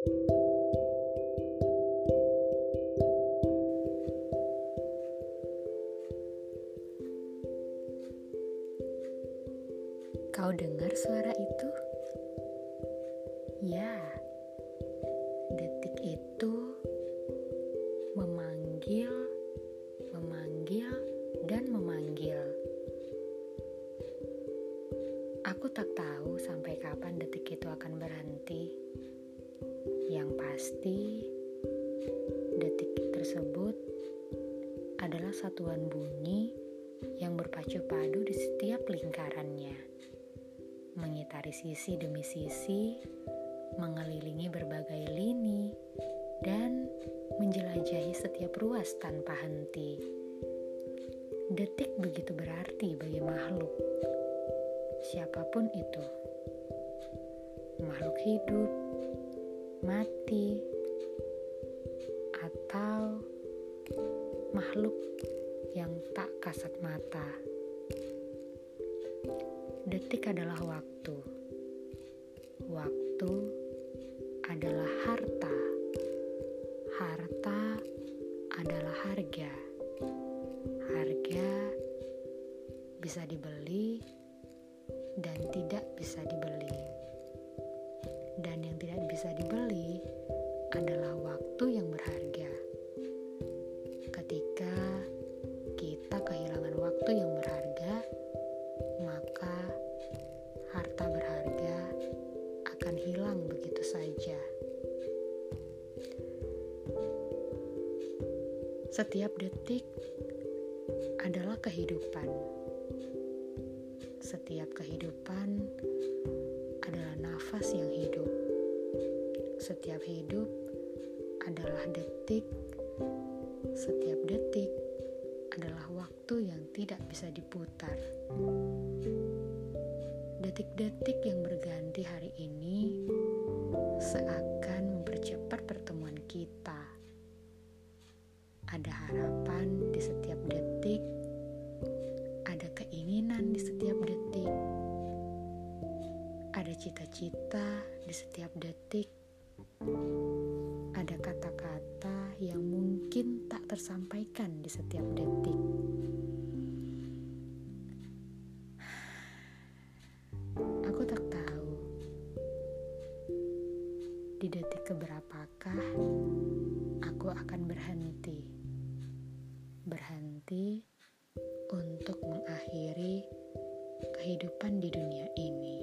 Kau dengar suara itu? Ya, detik itu memanggil, memanggil, dan memanggil. Aku tak tahu sampai pasti, detik tersebut adalah satuan bunyi yang berpacu padu di setiap lingkarannya mengitari sisi demi sisi, mengelilingi berbagai lini, dan menjelajahi setiap ruas tanpa henti. Detik begitu berarti bagi makhluk, siapa pun itu, makhluk hidup, mati, atau makhluk yang tak kasat mata. Detik adalah waktu. Waktu adalah harta. Harta adalah harga. Harga bisa dibeli dan tidak bisa dibeli. Dan yang tidak bisa dibeli adalah waktu Setiap detik adalah kehidupan. Setiap kehidupan adalah nafas yang hidup. Setiap hidup adalah detik. Setiap detik adalah waktu yang tidak bisa diputar. Detik-detik yang berganti hari ini seakan di setiap detik, ada keinginan di setiap detik, ada cita-cita di setiap detik, ada kata-kata yang mungkin tak tersampaikan di setiap detik. Di detik keberapakah aku akan berhenti? Berhenti untuk mengakhiri kehidupan di dunia ini.